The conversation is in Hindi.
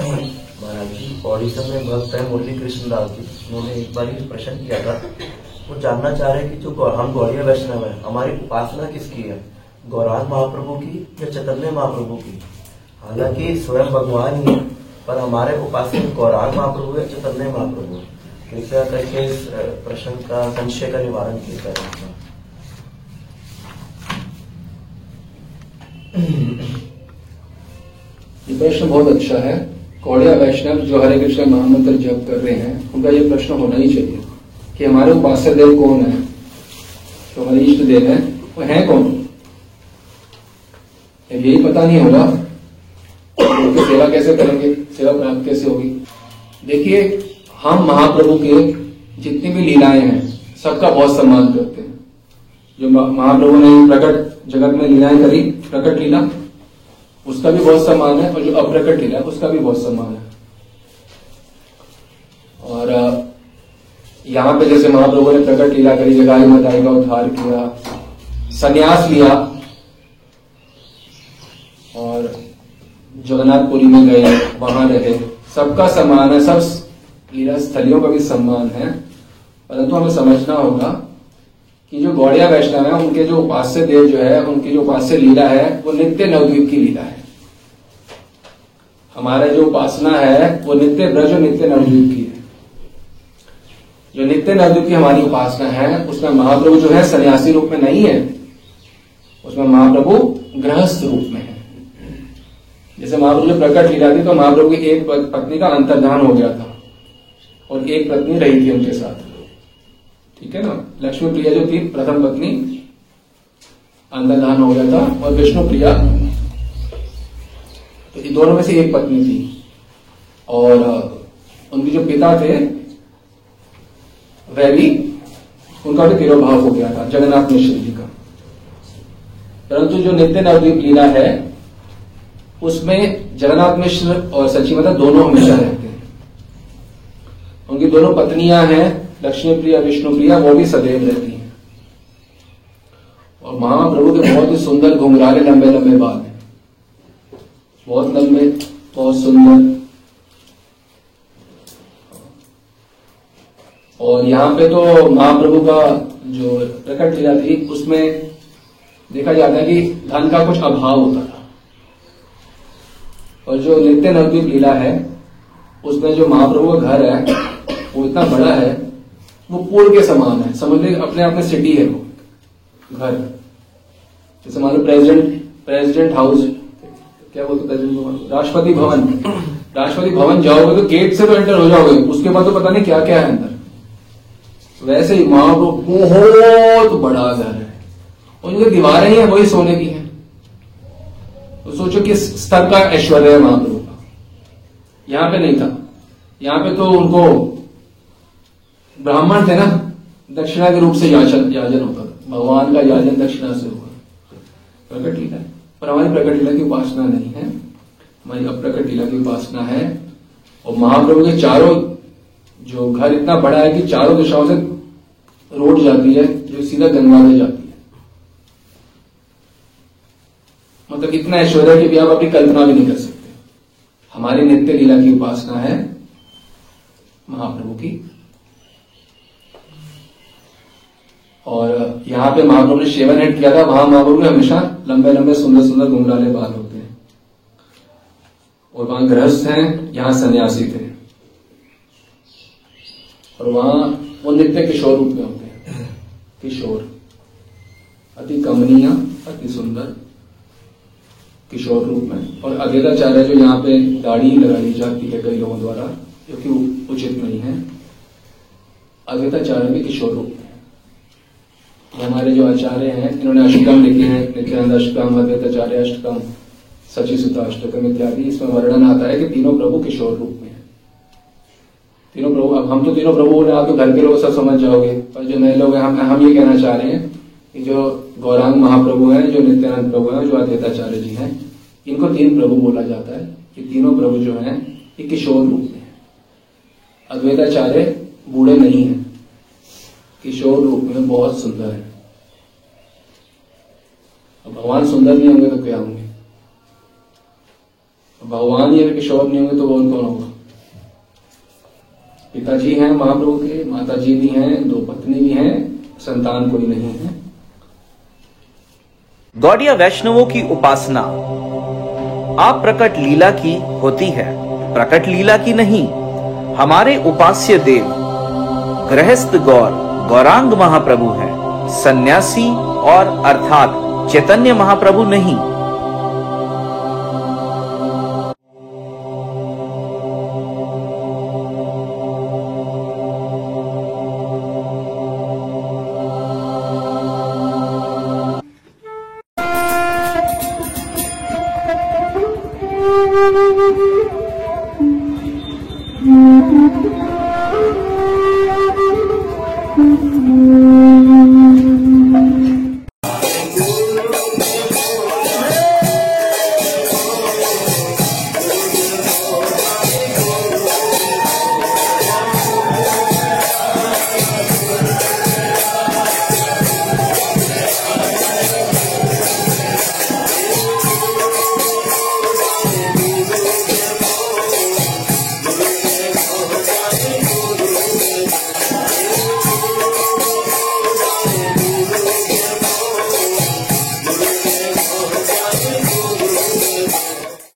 महाराज जी ओडिशा में भक्त है मुरली कृष्ण दास जी। उन्होंने एक बार ही प्रश्न किया था। वो जानना चाह रहे कि जो हम गौड़िया वैष्णव है, हमारी उपासना किसकी है? गौरांग महाप्रभु की या चैतन्य महाप्रभु की? हालाँकि स्वयं भगवान ही पर हमारे उपासक गौरांग महाप्रभु या चैतन्य महाप्रभु। कृपया करके इस प्रश्न का संशय का निवारण किया जाए ये प्रश्न बहुत अच्छा है। कौड़िया वैष्णव जो हरे कृष्ण महामंत्र जप कर रहे हैं, उनका ये प्रश्न होना ही चाहिए कि हमारे उपास्य देव कौन है? जो हमारे इष्ट देव है, वो है कौन? यही पता नहीं होगा तो सेवा कैसे करेंगे, सेवा प्राप्त कैसे होगी। देखिए, हम महाप्रभु के जितनी भी लीलाएँ हैं, सबका बहुत सम्मान करते हैं। जो महाप्रभु ने प्रकट जगत में लीलाएँ करी, प्रकट लीला उसका भी बहुत सम्मान है, और जो अप्रकट लीला है, उसका भी बहुत सम्मान है। और यहाँ पे जैसे महाप्रभु ने प्रकट लीला करी, जगाई मताई का उद्धार किया, संन्यास लिया, और जगन्नाथपुरी में गए, वहाँ रहे। सबका सम्मान है, सब लीला स्थलियों का भी सम्मान है। परंतु हमें समझना होगा कि जो गौड़िया वैष्णव है, उनके जो उपास्य देव जो है, उनकी जो उपास्य लीला है, वो नित्य नवद्वीप की लीला है। हमारा जो उपासना है, वो नित्य ब्रज और नित्य नवद्वीप की है। जो नित्य नवद्वीप की हमारी उपासना है, उसमें महाप्रभु जो है, सन्यासी रूप में नहीं है। उसमें महाप्रभु गृहस्थ रूप में है। जैसे महाप्रभु ने प्रकट लीला थी तो महाप्रभु की एक पत्नी का अंतर्धान हो गया था और एक पत्नी रही थी उनके साथ। ठीक है ना? लक्ष्मी प्रिया जो थी, प्रथम पत्नी अंतर्धान हो गया था और विष्णु प्रिया। तो ये दोनों में से एक पत्नी थी। और उनके जो पिता थे वह भी उनका भी तिरोभाव हो गया था, जगन्नाथ मिश्र जी का। परंतु जो नित्य नवदीप लीला है, उसमें जगन्नाथ मिश्र और सची माता दोनों हमेशा रहते हैं। उनकी दोनों पत्नियाँ हैं लक्ष्मी प्रिया विष्णु प्रिया वो भी सदैव रहती हैं। और महाप्रभु के बहुत ही सुंदर घुंघराले लंबे लंबे बाल हैं। बहुत लंबे, बहुत सुंदर। और यहाँ पे तो महाप्रभु का जो प्रकट लीला थी, उसमें देखा जाता है कि धन का कुछ अभाव होता था। और जो नित्य नवद्वीप लीला है, उसमें जो महाप्रभु का घर है, वो इतना बड़ा है वो पूल के समान है। समझ लीजिए अपने आप में सिटी है वो। घर। जैसे मान लो प्रेसिडेंट प्रेसिडेंट हाउस क्या बोलते प्रेसिडेंट भवन राष्ट्रपति भवन। राष्ट्रपति भवन जाओगे तो गेट से तो एंटर हो जाओगे। उसके बाद तो पता नहीं क्या क्या है अंदर। वैसे ही महाप्रभु बहुत बड़ा घर है। और जो दीवारें हैं वही सोने की हैं। तो सोचो किस स्तर का ऐश्वर्य है महाप्रभु का यहाँ पे नहीं था। यहाँ पे तो उनको ब्राह्मण थे ना, दक्षिणा के रूप से याचन, याजन होता था। भगवान का याजन दक्षिणा से हुआ। प्रकट लीला। पर हमारी प्रकट लीला की उपासना नहीं है। हमारी अप्रकट लीला की उपासना है। और महाप्रभु के चारों, जो घर इतना बड़ा है कि चारों दिशाओं से रोड जाती है, जो सीधा गंगा में जाती है। मतलब इतना ऐश्वर्य है कि भी आप अपनी कल्पना भी नहीं कर सकते। हमारी नित्य लीला की उपासना है महाप्रभु की। और यहाँ पे महाप्रभु ने शेवन हेड किया था, वहाँ महाप्रभु के हमेशा लंबे लंबे, सुंदर सुंदर घुंघराले बाल होते हैं। और वहाँ गृहस्थ हैं, यहाँ सन्यासी थे। और वहाँ वो नित्य किशोर रूप में होते हैं। किशोर। अति कमनीय, अति सुंदर किशोर रूप में। और अद्वैताचार्य जो यहाँ पे दाढ़ी लगाई जाती है कई लोगों द्वारा, जो कि उचित नहीं है अद्वैताचार्य भी किशोर रूप में। हमारे जो आचार्य हैं, इन्होंने अष्टकम लिखे हैं, नित्यानंद अष्टकम अद्वैताचार्य अष्टकम, सची सुता अष्टकम इत्यादि, इसमें वर्णन आता है कि तीनों प्रभु किशोर रूप में है। तीनों प्रभु, अब हम तो तीनों प्रभु बोले, आप तो घर के लोग सब समझ जाओगे, पर जो नए लोग हैं, हम हम ये कहना चाह रहे हैं कि जो गौरांग महाप्रभु हैं, जो नित्यानंद प्रभु हैं जो अद्वैताचार्य जी हैं, इनको तीन प्रभु बोला जाता है कि तीनों प्रभु जो हैं, ये किशोर रूप में है। अद्वैताचार्य बूढ़े नहीं हैं। किशोर रूप में बहुत सुंदर है। भगवान सुंदर नहीं होंगे तो क्या होंगे? भगवान अगर किशोर नहीं होंगे तो वो कौन होगा? पिताजी हैं महाप्रभु के माता जी भी हैं, दो पत्नी भी हैं, संतान कोई नहीं है। गौड़िया वैष्णवों की उपासना। आप प्रकट लीला की होती है। प्रकट लीला की नहीं, हमारे उपास्य देव, गृहस्थ गौर गौरांग महाप्रभु है सन्यासी और अर्थात चैतन्य महाप्रभु नहीं